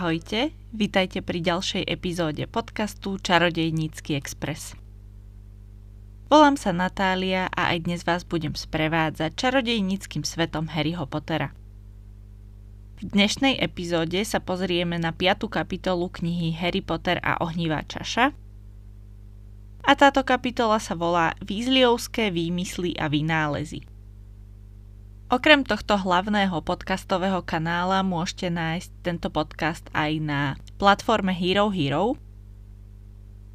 Ahojte, vítajte pri ďalšej epizóde podcastu Čarodejnícky Express. Volám sa Natália a aj dnes vás budem sprevádzať čarodejníckým svetom Harryho Pottera. V dnešnej epizóde sa pozrieme na piatu kapitolu knihy Harry Potter a ohnivá čaša. A táto kapitola sa volá Výzliovské výmysly a vynálezy. Okrem tohto hlavného podcastového kanála môžete nájsť tento podcast aj na platforme Hero Hero,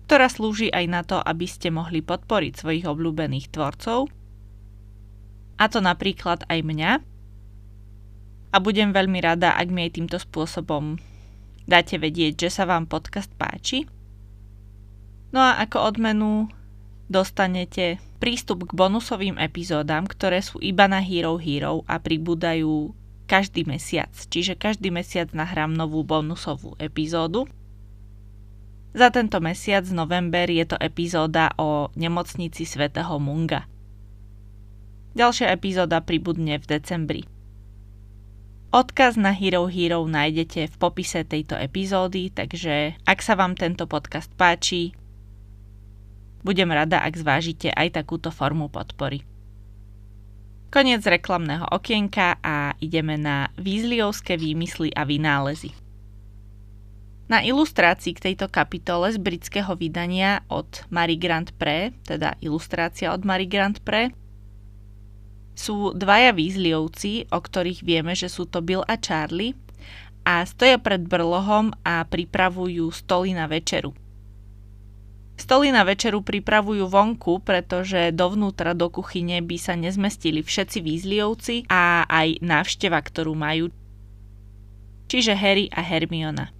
ktorá slúži aj na to, aby ste mohli podporiť svojich obľúbených tvorcov, a to napríklad aj mňa. A budem veľmi rada, ak mi aj týmto spôsobom dáte vedieť, že sa vám podcast páči. No a ako odmenu dostanete prístup k bonusovým epizódam, ktoré sú iba na Hero Hero a pribúdajú každý mesiac. Čiže každý mesiac nahrám novú bonusovú epizódu. Za tento mesiac, november, je to epizóda o nemocnici svätého Munga. Ďalšia epizóda pribudne v decembri. Odkaz na Hero Hero nájdete v popise tejto epizódy, takže ak sa vám tento podcast páči, budem rada, ak zvážite aj takúto formu podpory. Koniec reklamného okienka a ideme na výzliovské výmysly a vynálezy. Na ilustrácii k tejto kapitole z britského vydania od Marie Grant Pre, teda ilustrácia od Marie Grant Pre, sú dvaja výzliovci, o ktorých vieme, že sú to Bill a Charlie a stoja pred brlohom a pripravujú stoly na večeru. Stoly na večeru pripravujú vonku, pretože dovnútra do kuchyne by sa nezmestili všetci výzliovci a aj návšteva, ktorú majú. Čiže Harry a Hermiona.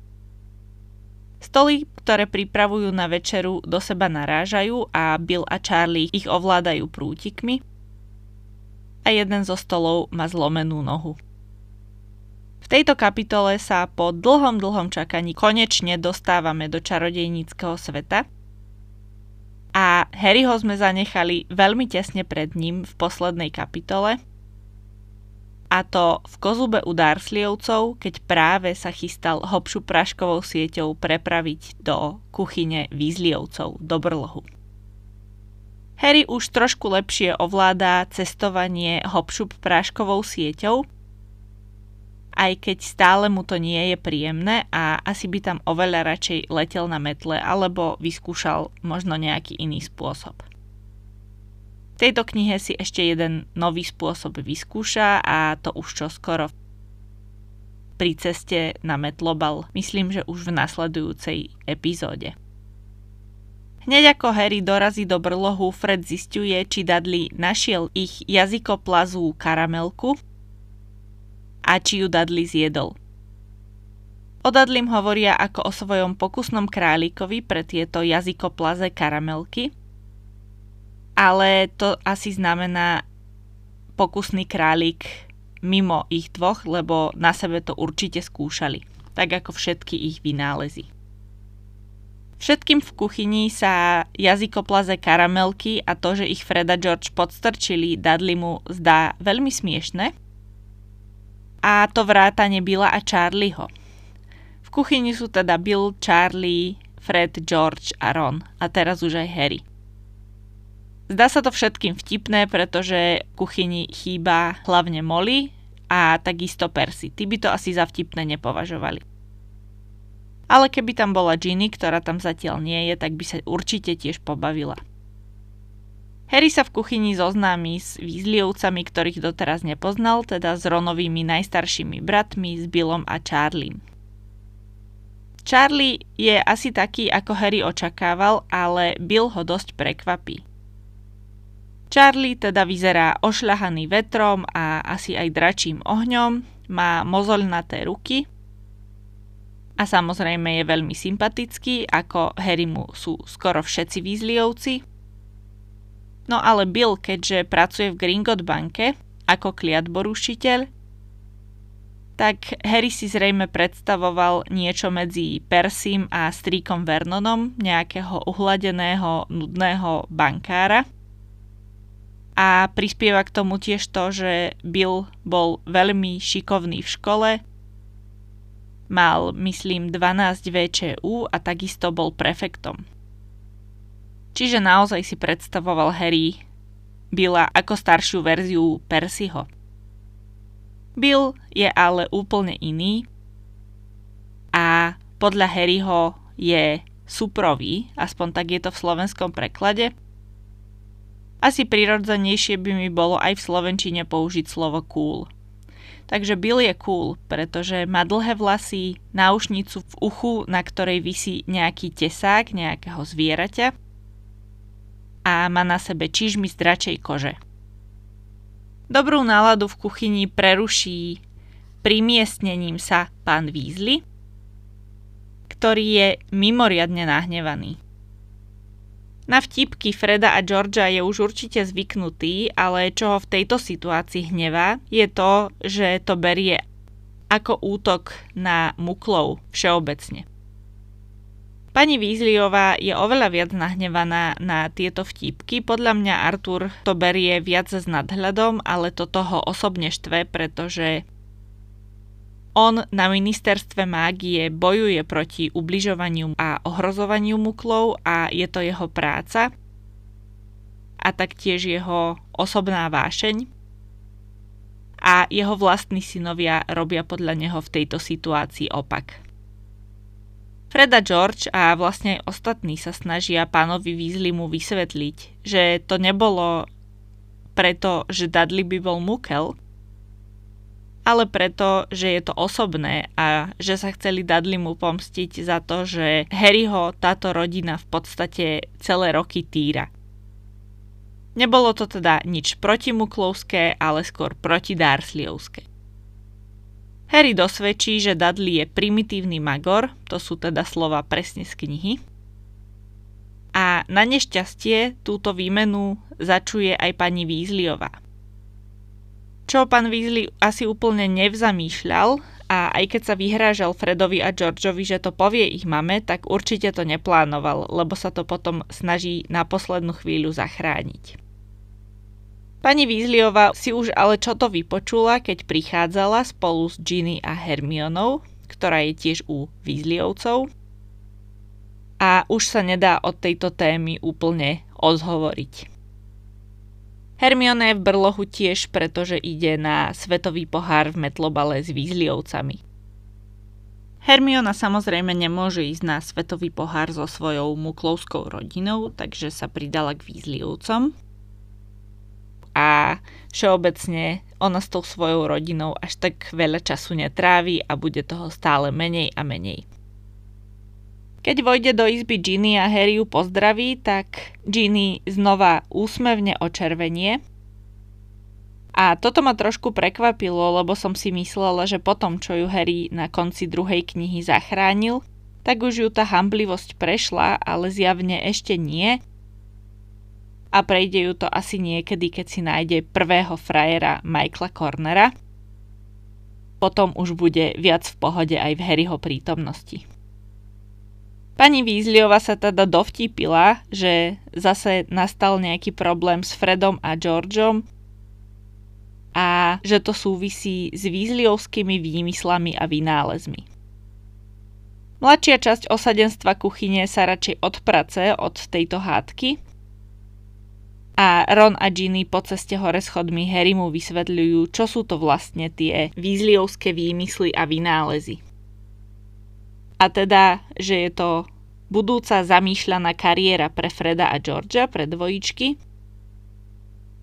Stoly, ktoré pripravujú na večeru, do seba narážajú a Bill a Charlie ich ovládajú prútikmi a jeden zo stolov má zlomenú nohu. V tejto kapitole sa po dlhom dlhom čakaní konečne dostávame do čarodejníckého sveta, a Harryho sme zanechali veľmi tesne pred ním v poslednej kapitole. A to v kozube u Darsliovcov, keď práve sa chystal hopšu praškovou sieťou prepraviť do kuchyne Výzliovcov, do Brlohu. Harry už trošku lepšie ovládá cestovanie hopšup práškovou sieťou aj keď stále mu to nie je príjemné a asi by tam oveľa radšej letel na metle alebo vyskúšal možno nejaký iný spôsob. V tejto knihe si ešte jeden nový spôsob vyskúša a to už čo skoro pri ceste na Metlobal, myslím, že už v nasledujúcej epizóde. Hneď ako Harry dorazí do brlohu, Fred zistuje, či Dudley našiel ich jazykoplazú karamelku, a či ju Dudley zjedol. O Dudleym hovoria ako o svojom pokusnom králikovi pre tieto jazykoplaze karamelky, ale to asi znamená pokusný králik mimo ich dvoch, lebo na sebe to určite skúšali, tak ako všetky ich vynálezy. Všetkým v kuchyni sa jazykoplaze karamelky a to, že ich Freda George podstrčili Dudleymu zdá veľmi smiešne, a to vrátane Billa a Charlieho. V kuchyni sú teda Bill, Charlie, Fred, George a Ron a teraz už aj Harry. Zdá sa to všetkým vtipné, pretože v kuchyni chýba hlavne Molly a takisto Percy. Ty by to asi za vtipné nepovažovali. Ale keby tam bola Ginny, ktorá tam zatiaľ nie je, tak by sa určite tiež pobavila. Harry sa v kuchyni zoznámi s výzlievcami, ktorých doteraz nepoznal, teda s Ronovými najstaršími bratmi, s Billom a Charlie. Charlie je asi taký, ako Harry očakával, ale Bill ho dosť prekvapí. Charlie teda vyzerá ošľahaný vetrom a asi aj dračím ohňom, má mozoľnaté ruky a samozrejme je veľmi sympatický, ako Harry mu sú skoro všetci výzlievci. No ale Bill, keďže pracuje v Gringot banke ako kliatborušiteľ, tak Harry si zrejme predstavoval niečo medzi Persim a strýkom Vernonom, nejakého uhladeného, nudného bankára. A prispieva k tomu tiež to, že Bill bol veľmi šikovný v škole, mal, myslím, 12 VČU a takisto bol prefektom. Čiže naozaj si predstavoval Harry Billa ako staršiu verziu Percyho. Bill je ale úplne iný a podľa Harryho je suprový, aspoň tak je to v slovenskom preklade. Asi prirodzenejšie by mi bolo aj v slovenčine použiť slovo cool. Takže Bill je cool, pretože má dlhé vlasy, náušnicu v uchu, na ktorej visí nejaký tesák nejakého zvieraťa a má na sebe čižmy z dračej kože. Dobrú náladu v kuchyni preruší primiestnením sa pán Weasley, ktorý je mimoriadne nahnevaný. Na vtipky Freda a Georgia je už určite zvyknutý, ale čo ho v tejto situácii hnevá, je to, že to berie ako útok na muklov všeobecne. Pani Weasleyová je oveľa viac nahnevaná na tieto vtipky. Podľa mňa Artur to berie viac s nadhľadom, ale to toho osobne štve, pretože on na ministerstve mágie bojuje proti ubližovaniu a ohrozovaniu muklov a je to jeho práca a taktiež jeho osobná vášeň. A jeho vlastní synovia robia podľa neho v tejto situácii opak. Freda George a vlastne aj ostatní sa snažia pánovi Weasleymu vysvetliť, že to nebolo preto, že Dudley by bol mukel, ale preto, že je to osobné a že sa chceli Dudley mu pomstiť za to, že Harryho táto rodina v podstate celé roky týra. Nebolo to teda nič protimuklovské, ale skôr protidársliovské. Harry dosvedčí, že Dudley je primitívny magor, to sú teda slova presne z knihy. A na nešťastie túto výmenu začuje aj pani Weasleyová čo pán Weasley asi úplne nevzamýšľal a aj keď sa vyhrážal Fredovi a Georgeovi, že to povie ich mame, tak určite to neplánoval, lebo sa to potom snaží na poslednú chvíľu zachrániť. Pani Weasleyová si už ale čo to vypočula, keď prichádzala spolu s Ginny a Hermionou, ktorá je tiež u Weasleyovcov. A už sa nedá od tejto témy úplne odhovoriť. Hermione je v brlohu tiež, pretože ide na svetový pohár v metlobale s Weasleyovcami. Hermiona samozrejme nemôže ísť na svetový pohár so svojou muklovskou rodinou, takže sa pridala k Weasleyovcom. A všeobecne ona s tou svojou rodinou až tak veľa času netrávi a bude toho stále menej a menej. Keď vojde do izby Ginny a Harry ju pozdraví, tak Ginny znova úsmevne očervenie. A toto ma trošku prekvapilo, lebo som si myslela, že potom, čo ju Harry na konci druhej knihy zachránil, tak už ju tá hamblivosť prešla, ale zjavne ešte nie. A prejde ju to asi niekedy, keď si nájde prvého frajera Michaela Cornera. Potom už bude viac v pohode aj v Harryho prítomnosti. Pani Weasleyova sa teda dovtípila, že zase nastal nejaký problém s Fredom a Georgeom a že to súvisí s Weasleyovskými výmyslami a vynálezmi. Mladšia časť osadenstva kuchyne sa radšej odprace od tejto hádky a Ron a Ginny po ceste hore schodmi Harrymu vysvetľujú, čo sú to vlastne tie Weasleyovské výmysly a vynálezy. A teda, že je to budúca zamýšľaná kariéra pre Freda a Georgia, pre dvojičky.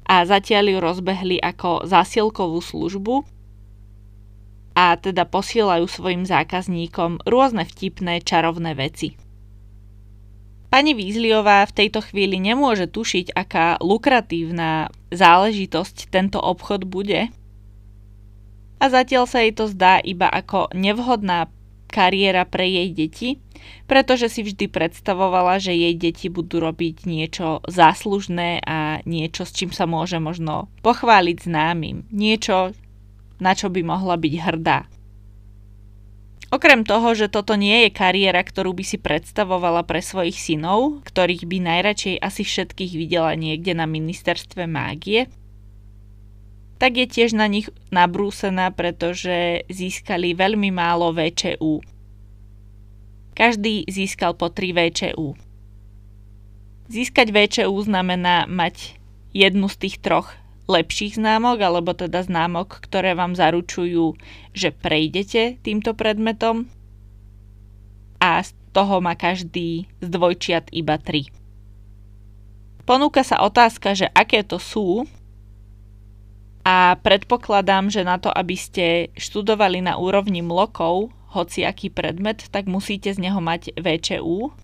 A zatiaľ ju rozbehli ako zásielkovú službu. A teda posielajú svojim zákazníkom rôzne vtipné čarovné veci. Pani Weasleyová v tejto chvíli nemôže tušiť, aká lukratívna záležitosť tento obchod bude. A zatiaľ sa jej to zdá iba ako nevhodná kariéra pre jej deti, pretože si vždy predstavovala, že jej deti budú robiť niečo záslužné a niečo, s čím sa môže možno pochváliť známym. Niečo, na čo by mohla byť hrdá. Okrem toho, že toto nie je kariéra, ktorú by si predstavovala pre svojich synov, ktorých by najradšej asi všetkých videla niekde na ministerstve mágie, tak je tiež na nich nabrúsená, pretože získali veľmi málo VČU. Každý získal po 3 VČU. Získať VČU znamená mať jednu z tých troch lepších známok, alebo teda známok, ktoré vám zaručujú, že prejdete týmto predmetom. A z toho má každý z dvojčiat iba 3. Ponúka sa otázka, že aké to sú a predpokladám, že na to, aby ste študovali na úrovni mlokov hociaký predmet, tak musíte z neho mať VČU,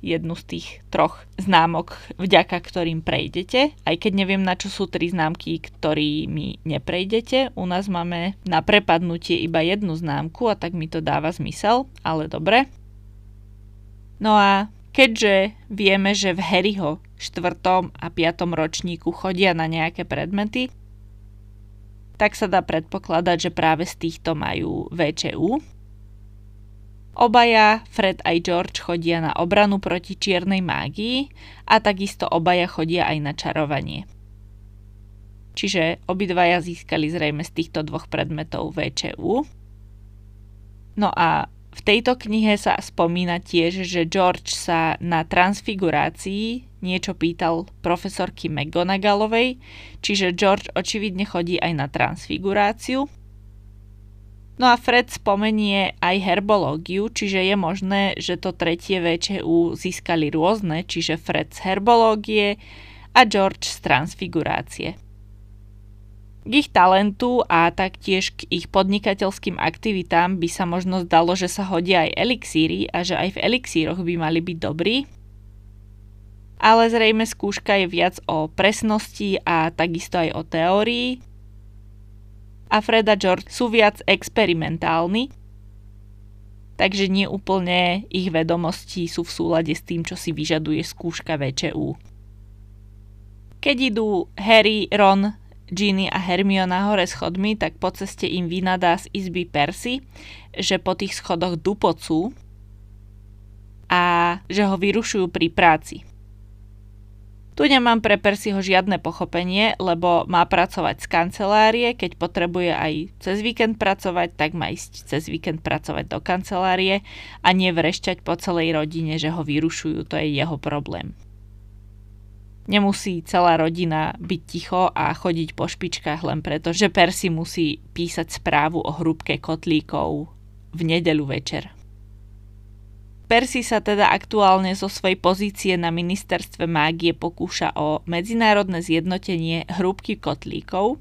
jednu z tých troch známok, vďaka ktorým prejdete. Aj keď neviem, na čo sú tri známky, ktorými neprejdete. U nás máme na prepadnutie iba jednu známku a tak mi to dáva zmysel, ale dobre. No a keďže vieme, že v Harryho 4. a 5. ročníku chodia na nejaké predmety, tak sa dá predpokladať, že práve z týchto majú VČU, Obaja, Fred aj George, chodia na obranu proti čiernej mágii a takisto obaja chodia aj na čarovanie. Čiže obidvaja získali zrejme z týchto dvoch predmetov VČU. No a v tejto knihe sa spomína tiež, že George sa na transfigurácii niečo pýtal profesorky McGonagallovej, čiže George očividne chodí aj na transfiguráciu No a Fred spomenie aj herbológiu, čiže je možné, že to tretie VČU získali rôzne, čiže Fred z herbológie a George z transfigurácie. K ich talentu a taktiež k ich podnikateľským aktivitám by sa možno zdalo, že sa hodia aj elixíry a že aj v elixíroch by mali byť dobrí. Ale zrejme skúška je viac o presnosti a takisto aj o teórii, a Fred a George sú viac experimentálni, takže nie úplne ich vedomosti sú v súlade s tým, čo si vyžaduje skúška VČU. Keď idú Harry, Ron, Ginny a Hermiona hore schodmi, tak po ceste im vynadá z izby Percy, že po tých schodoch dupocú a že ho vyrušujú pri práci. Tu nemám pre Persiho žiadne pochopenie, lebo má pracovať z kancelárie, keď potrebuje aj cez víkend pracovať, tak má ísť cez víkend pracovať do kancelárie a nevrešťať po celej rodine, že ho vyrušujú, to je jeho problém. Nemusí celá rodina byť ticho a chodiť po špičkách len preto, že Persi musí písať správu o hrúbke kotlíkov v nedeľu večer. Percy sa teda aktuálne zo svojej pozície na ministerstve mágie pokúša o medzinárodné zjednotenie hrúbky kotlíkov.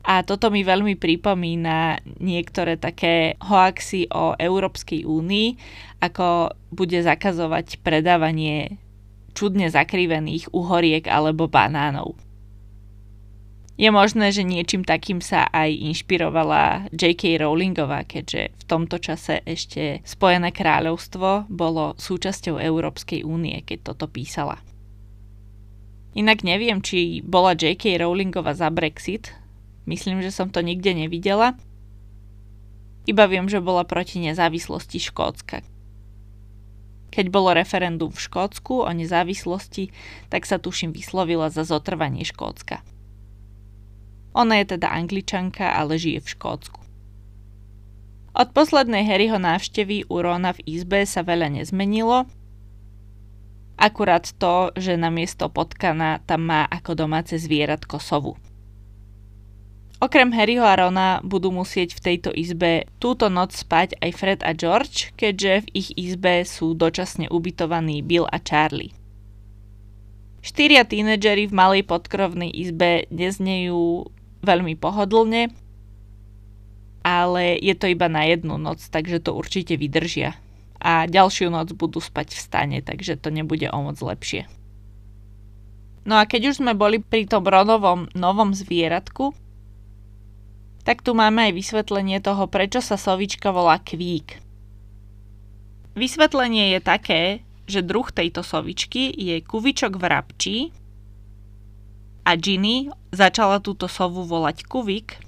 A toto mi veľmi pripomína niektoré také hoaxy o Európskej únii, ako bude zakazovať predávanie čudne zakrivených uhoriek alebo banánov. Je možné, že niečím takým sa aj inšpirovala J.K. Rowlingová, keďže v tomto čase ešte Spojené kráľovstvo bolo súčasťou Európskej únie, keď toto písala. Inak neviem, či bola J.K. Rowlingová za Brexit. Myslím, že som to nikde nevidela. Iba viem, že bola proti nezávislosti Škótska. Keď bolo referendum v Škótsku o nezávislosti, tak sa tuším vyslovila za zotrvanie Škótska. Ona je teda angličanka, ale žije v Škótsku. Od poslednej Harryho návštevy u Rona v izbe sa veľa nezmenilo, akurát to, že na miesto potkana tam má ako domáce zvieratko sovu. Okrem Harryho a Rona budú musieť v tejto izbe túto noc spať aj Fred a George, keďže v ich izbe sú dočasne ubytovaní Bill a Charlie. Štyria tínedžeri v malej podkrovnej izbe neznejú veľmi pohodlne, ale je to iba na jednu noc, takže to určite vydržia. A ďalšiu noc budú spať v stane, takže to nebude o moc lepšie. No a keď už sme boli pri tom Ronovom novom zvieratku, tak tu máme aj vysvetlenie toho, prečo sa sovička volá kvík. Vysvetlenie je také, že druh tejto sovičky je kuvičok vrabčí, a Ginny začala túto sovu volať Kuvik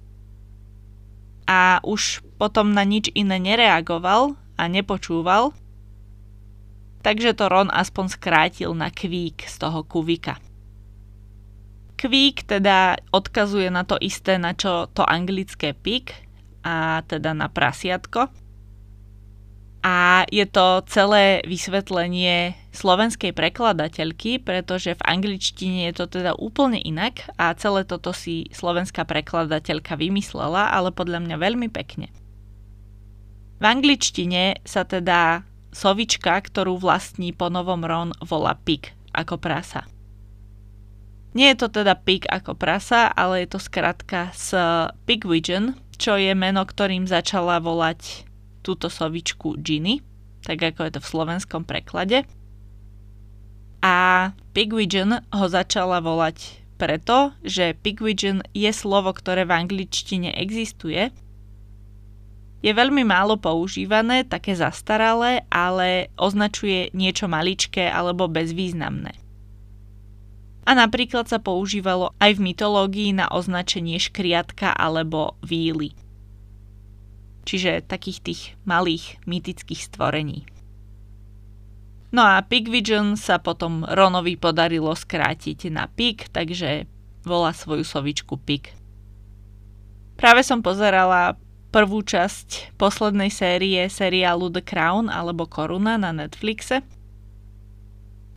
a už potom na nič iné nereagoval a nepočúval, takže to Ron aspoň skrátil na Kvík z toho Kuvika. Kvík teda odkazuje na to isté, na čo to anglické pig, a teda na prasiatko. A je to celé vysvetlenie slovenskej prekladateľky, pretože v angličtine je to teda úplne inak a celé toto si slovenská prekladateľka vymyslela, ale podľa mňa veľmi pekne. V angličtine sa teda sovička, ktorú vlastní po novom Ron, volá pig ako prasa. Nie je to teda pig ako prasa, ale je to skratka z Pigwidgeon, čo je meno, ktorým začala volať túto sovičku Ginny, tak ako je to v slovenskom preklade. A Pigwidgeon ho začala volať preto, že Pigwidgeon je slovo, ktoré v angličtine existuje. Je veľmi málo používané, také zastaralé, ale označuje niečo maličké alebo bezvýznamné a napríklad sa používalo aj v mytológii na označenie škriatka alebo víly. Čiže takých tých malých mytických stvorení. No a Pigvision sa potom Ronovi podarilo skrátiť na Pig, takže volá svoju sovičku Pig. Práve som pozerala prvú časť poslednej série seriálu The Crown alebo Koruna na Netflixe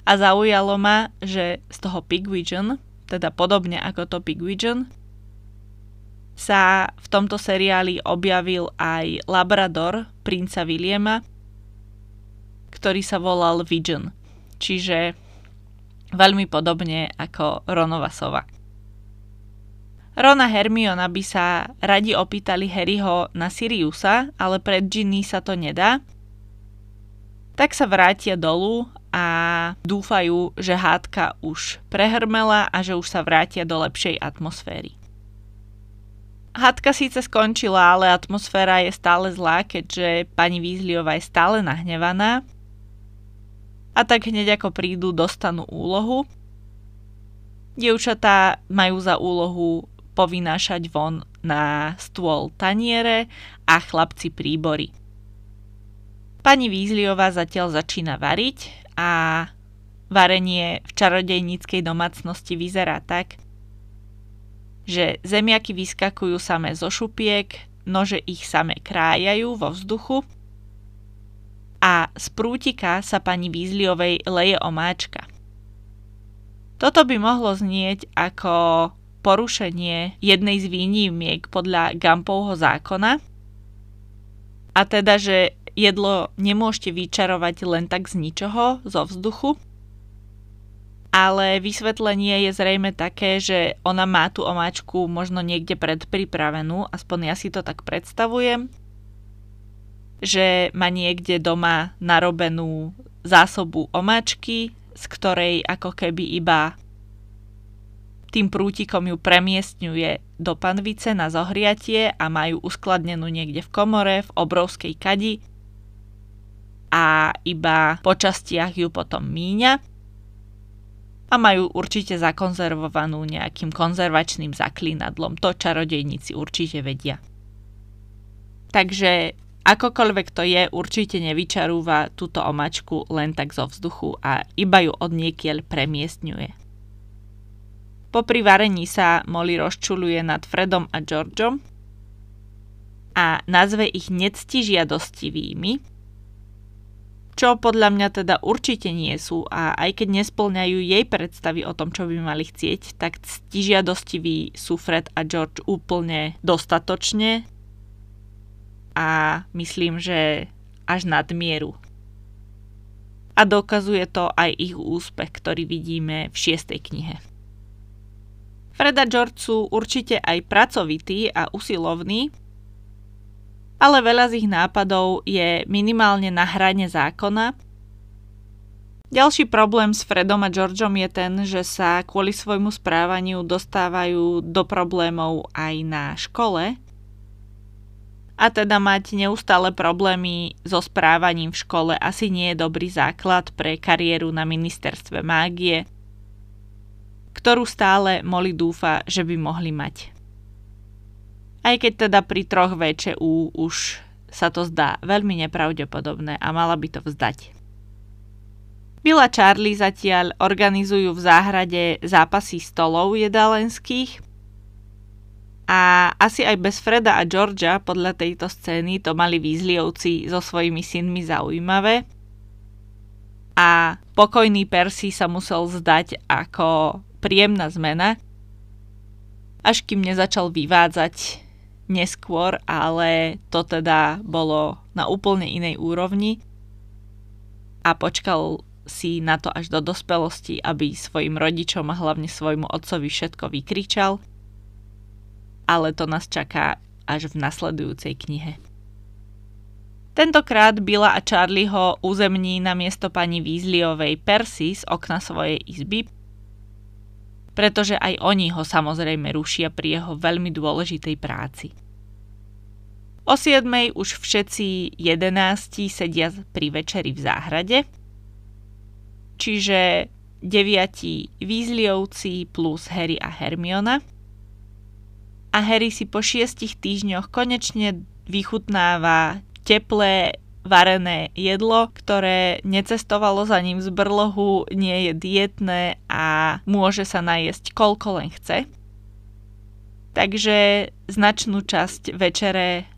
a zaujalo ma, že z toho Pigwidgeon, teda podobne ako to Pigwidgeon, sa v tomto seriáli objavil aj Labrador princa Williama, ktorý sa volal Vision, čiže veľmi podobne ako Ronova sova. Ron a Hermiona by sa radi opýtali Harryho na Siriusa, ale pred Ginny sa to nedá. Tak sa vrátia dolu a dúfajú, že hádka už prehrmela a že už sa vrátia do lepšej atmosféry. Hádka síce skončila, ale atmosféra je stále zlá, keďže pani Weasleyová je stále nahnevaná. A tak hneď ako prídu, dostanú úlohu. Dievčatá majú za úlohu povynášať von na stôl taniere a chlapci príbory. Pani Weasleyová zatiaľ začína variť a varenie v čarodejníckej domácnosti vyzerá tak, že zemiaky vyskakujú samé zo šupiek, nože ich samé krájajú vo vzduchu a z prútika sa pani Vízliovej leje omáčka. Toto by mohlo znieť ako porušenie jednej z výnimiek podľa Gampovho zákona, a teda, že jedlo nemôžete vyčarovať len tak z ničoho, zo vzduchu. Ale vysvetlenie je zrejme také, že ona má tú omáčku možno niekde predpripravenú, aspoň ja si to tak predstavujem, že má niekde doma narobenú zásobu omáčky, z ktorej ako keby iba tým prútikom ju premiestňuje do panvice na zohriatie a majú uskladnenú niekde v komore v obrovskej kadi a iba po častiach ju potom míňa a majú určite zakonzervovanú nejakým konzervačným zaklínadlom. To čarodejníci určite vedia. Takže akokoľvek to je, určite nevyčarúva túto omačku len tak zo vzduchu a iba ju od niekiaľ premiestňuje. Po privarení sa Molly rozčuluje nad Fredom a Georgeom a nazve ich necti žiadostivými, čo podľa mňa teda určite nie sú a aj keď nesplňajú jej predstavy o tom, čo by mali chcieť, tak stižiadostiví sú Fred a George úplne dostatočne a myslím, že až nad mieru. A dokazuje to aj ich úspech, ktorý vidíme v šiestej knihe. Fred a George sú určite aj pracovití a usilovní, ale veľa z ich nápadov je minimálne na hrane zákona. Ďalší problém s Fredom a Georgeom je ten, že sa kvôli svojmu správaniu dostávajú do problémov aj na škole, a teda mať neustále problémy so správaním v škole asi nie je dobrý základ pre kariéru na ministerstve mágie, ktorú stále Molly dúfa, že by mohli mať aj keď teda pri troch VČU už sa to zdá veľmi nepravdepodobné a mala by to vzdať. Bill a Charlie zatiaľ organizujú v záhrade zápasy stolov jedalenských a asi aj bez Freda a Georgia podľa tejto scény to mali výzliovci so svojimi synmi zaujímavé. A pokojný Percy sa musel zdať ako príjemná zmena, až kým nezačal vyvádzať neskôr, ale to teda bolo na úplne inej úrovni a počkal si na to až do dospelosti, aby svojim rodičom a hlavne svojmu otcovi všetko vykričal. Ale to nás čaká až v nasledujúcej knihe. Tentokrát Billa a Charlieho uzemní na miesto pani Weasleyovej Percy z okna svojej izby, pretože aj oni ho samozrejme rušia pri jeho veľmi dôležitej práci. O 7. už všetci 11 sedia pri večeri v záhrade – čiže deviatí Weasleyovci plus Harry a Hermiona. A Harry si po šiestich týždňoch konečne vychutnáva teplé varené jedlo, ktoré necestovalo za ním z brlohu, nie je dietné a môže sa najesť koľko len chce. Takže značnú časť večere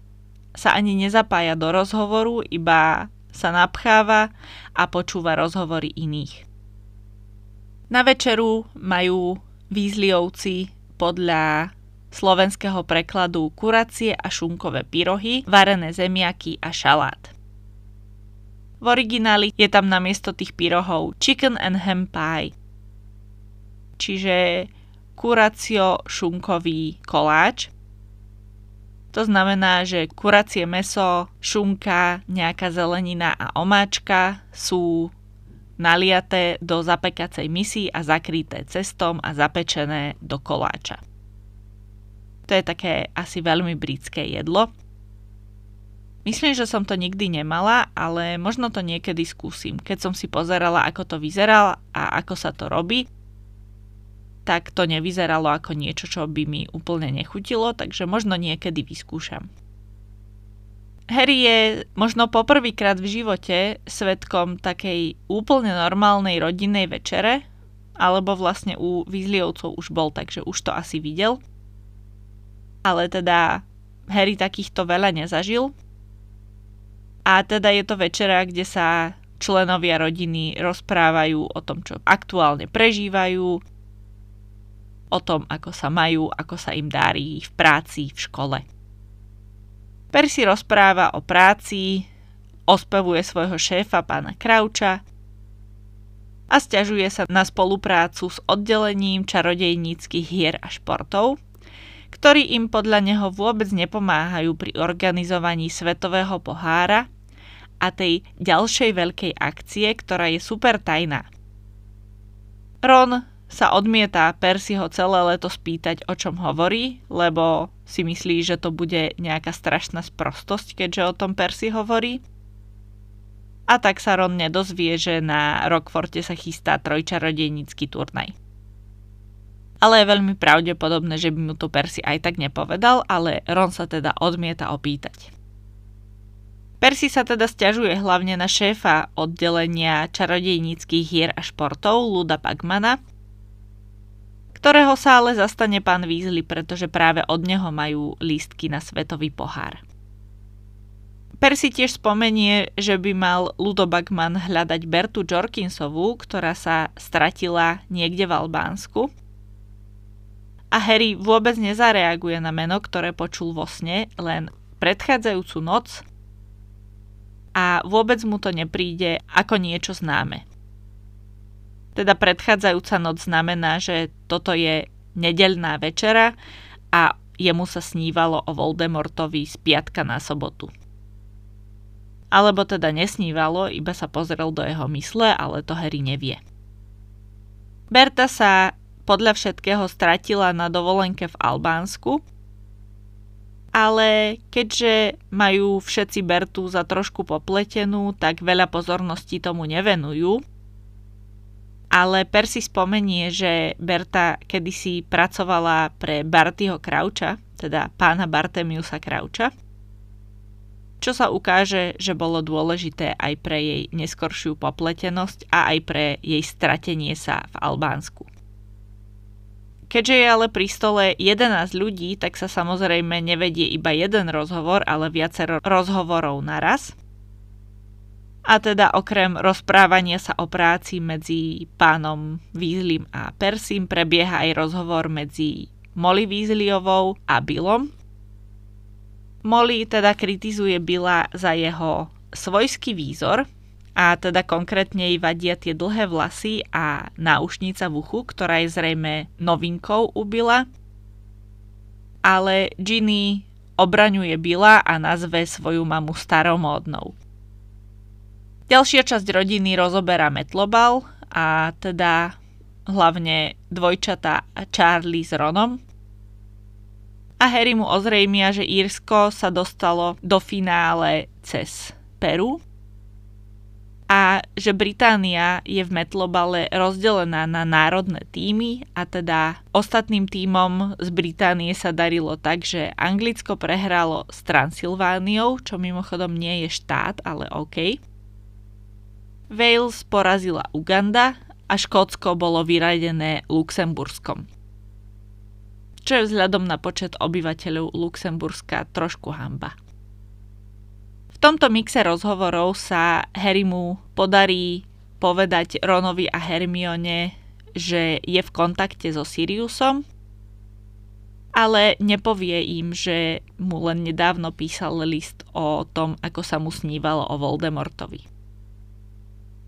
sa ani nezapája do rozhovoru, iba sa napcháva a počúva rozhovory iných. Na večeru majú výzliovci podľa slovenského prekladu kuracie a šunkové pyrohy, varené zemiaky a šalát. V origináli je tam namiesto tých pyrohov chicken and ham pie, čiže kuracio šunkový koláč, to znamená, že kuracie meso, šunka, nejaká zelenina a omáčka sú naliaté do zapekacej misy a zakryté cestom a zapečené do koláča. To je také asi veľmi britské jedlo. Myslím, že som to nikdy nemala, ale možno to niekedy skúsim. Keď som si pozerala, ako to vyzeralo a ako sa to robí, tak to nevyzeralo ako niečo, čo by mi úplne nechutilo, takže možno niekedy vyskúšam. Harry je možno poprvýkrát v živote svetkom takej úplne normálnej rodinnej večere, alebo vlastne u Weasleyovcov už bol, takže už to asi videl. Ale teda Harry takýchto veľa nezažil. A teda je to večera, kde sa členovia rodiny rozprávajú o tom, čo aktuálne prežívajú, o tom, ako sa majú, ako sa im darí v práci, v škole. Percy rozpráva o práci, ospevuje svojho šéfa pána Krauča a stiažuje sa na spoluprácu s oddelením čarodejníckých hier a športov, ktorí im podľa neho vôbec nepomáhajú pri organizovaní svetového pohára a tej ďalšej veľkej akcie, ktorá je super tajná. Ron sa odmieta Percy ho celé leto spýtať, o čom hovorí, lebo si myslí, že to bude nejaká strašná sprostosť, keďže o tom Percy hovorí. A tak sa Ron nedozvie, že na Rockforte sa chystá trojčarodejnícky turnaj. Ale je veľmi pravdepodobné, že by mu to Percy aj tak nepovedal, ale Ron sa teda odmieta opýtať. Percy sa teda stiažuje hlavne na šéfa oddelenia čarodejníckých hier a športov Luda Pagmana, ktorého sa ale zastane pán Weasley, pretože práve od neho majú lístky na svetový pohár. Percy tiež spomenie, že by mal Ludo Bagman hľadať Bertu Jorkinsovú, ktorá sa stratila niekde v Albánsku. A Harry vôbec nezareaguje na meno, ktoré počul vo sne, len predchádzajúcu noc a vôbec mu to nepríde ako niečo známe. Teda predchádzajúca noc znamená, že toto je nedelná večera a jemu sa snívalo o Voldemortovi z piatka na sobotu. Alebo teda nesnívalo, iba sa pozrel do jeho mysle, ale to Harry nevie. Berta sa podľa všetkého stratila na dovolenke v Albánsku, ale keďže majú všetci Bertu za trošku popletenú, tak veľa pozornosti tomu nevenujú ale Percy spomenie, že Berta kedysi pracovala pre Bartyho Krauča, teda pána Bartemiusa Krauča. čo sa ukáže, že bolo dôležité aj pre jej neskoršiu popletenosť a aj pre jej stratenie sa v Albánsku. Keďže je ale pri stole 11 ľudí, tak sa samozrejme nevedie iba jeden rozhovor, ale viacero rozhovorov naraz. A teda okrem rozprávania sa o práci medzi pánom Weasleym a Persim prebieha aj rozhovor medzi Molly Weasleyovou a Billom, Molly teda kritizuje Billa za jeho svojský výzor a teda konkrétne jej vadia tie dlhé vlasy a náušnica v uchu, ktorá je zrejme novinkou u Billa. Ale Ginny obraňuje Billa a nazve svoju mamu staromódnou. Ďalšia časť rodiny rozoberá Metlobal a teda hlavne dvojčata Charlie s Ronom, a Harry mu ozrejmia, že Írsko sa dostalo do finále cez Peru a že Británia je v metlobale rozdelená na národné týmy a teda ostatným týmom z Británie sa darilo tak, že Anglicko prehralo s Transylvániou, čo mimochodom nie je štát, ale OK. Wales porazila Uganda a Škótsko bolo vyradené Luxemburskom čo je vzhľadom na počet obyvateľov Luxemburska trošku hamba. V tomto mixe rozhovorov sa Harrymu podarí povedať Ronovi a Hermione, že je v kontakte so Siriusom, ale nepovie im, že mu len nedávno písal list o tom, ako sa mu snívalo o Voldemortovi.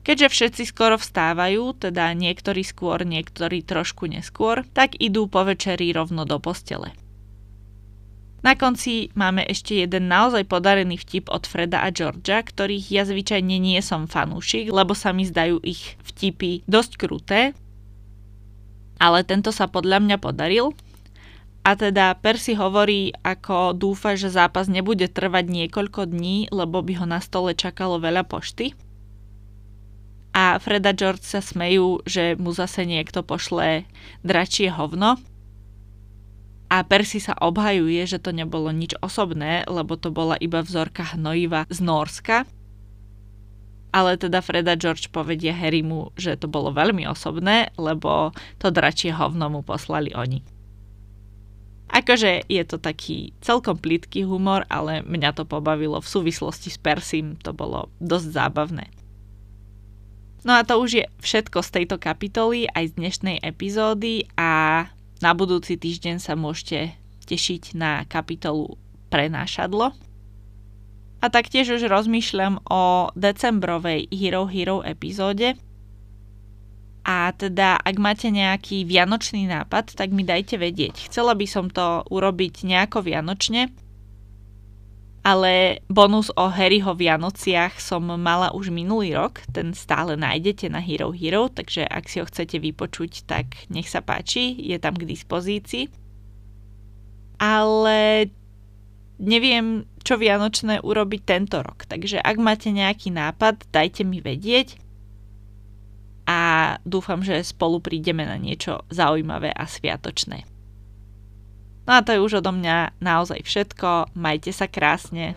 Keďže všetci skoro vstávajú, teda niektorí skôr, niektorí trošku neskôr, tak idú po večeri rovno do postele. Na konci máme ešte jeden naozaj podarený vtip od Freda a Georgia, ktorých ja zvyčajne nie som fanúšik, lebo sa mi zdajú ich vtipy dosť kruté. Ale tento sa podľa mňa podaril. A teda Percy hovorí, ako dúfa, že zápas nebude trvať niekoľko dní, lebo by ho na stole čakalo veľa pošty a Fred a George sa smejú, že mu zase niekto pošle dračie hovno. A Percy sa obhajuje, že to nebolo nič osobné, lebo to bola iba vzorka hnojiva z Norska. Ale teda Fred a George povedia Harrymu, že to bolo veľmi osobné, lebo to dračie hovno mu poslali oni. Akože je to taký celkom plitký humor, ale mňa to pobavilo v súvislosti s Persim, to bolo dosť zábavné. No a to už je všetko z tejto kapitoly, aj z dnešnej epizódy a na budúci týždeň sa môžete tešiť na kapitolu Prenášadlo. A taktiež už rozmýšľam o decembrovej Hero Hero epizóde. A teda, ak máte nejaký vianočný nápad, tak mi dajte vedieť. Chcela by som to urobiť nejako vianočne, ale bonus o Harryho Vianociach som mala už minulý rok, ten stále nájdete na Hero Hero, takže ak si ho chcete vypočuť, tak nech sa páči, je tam k dispozícii. Ale neviem, čo Vianočné urobiť tento rok, takže ak máte nejaký nápad, dajte mi vedieť a dúfam, že spolu prídeme na niečo zaujímavé a sviatočné. No a to je už odo mňa naozaj všetko. Majte sa krásne.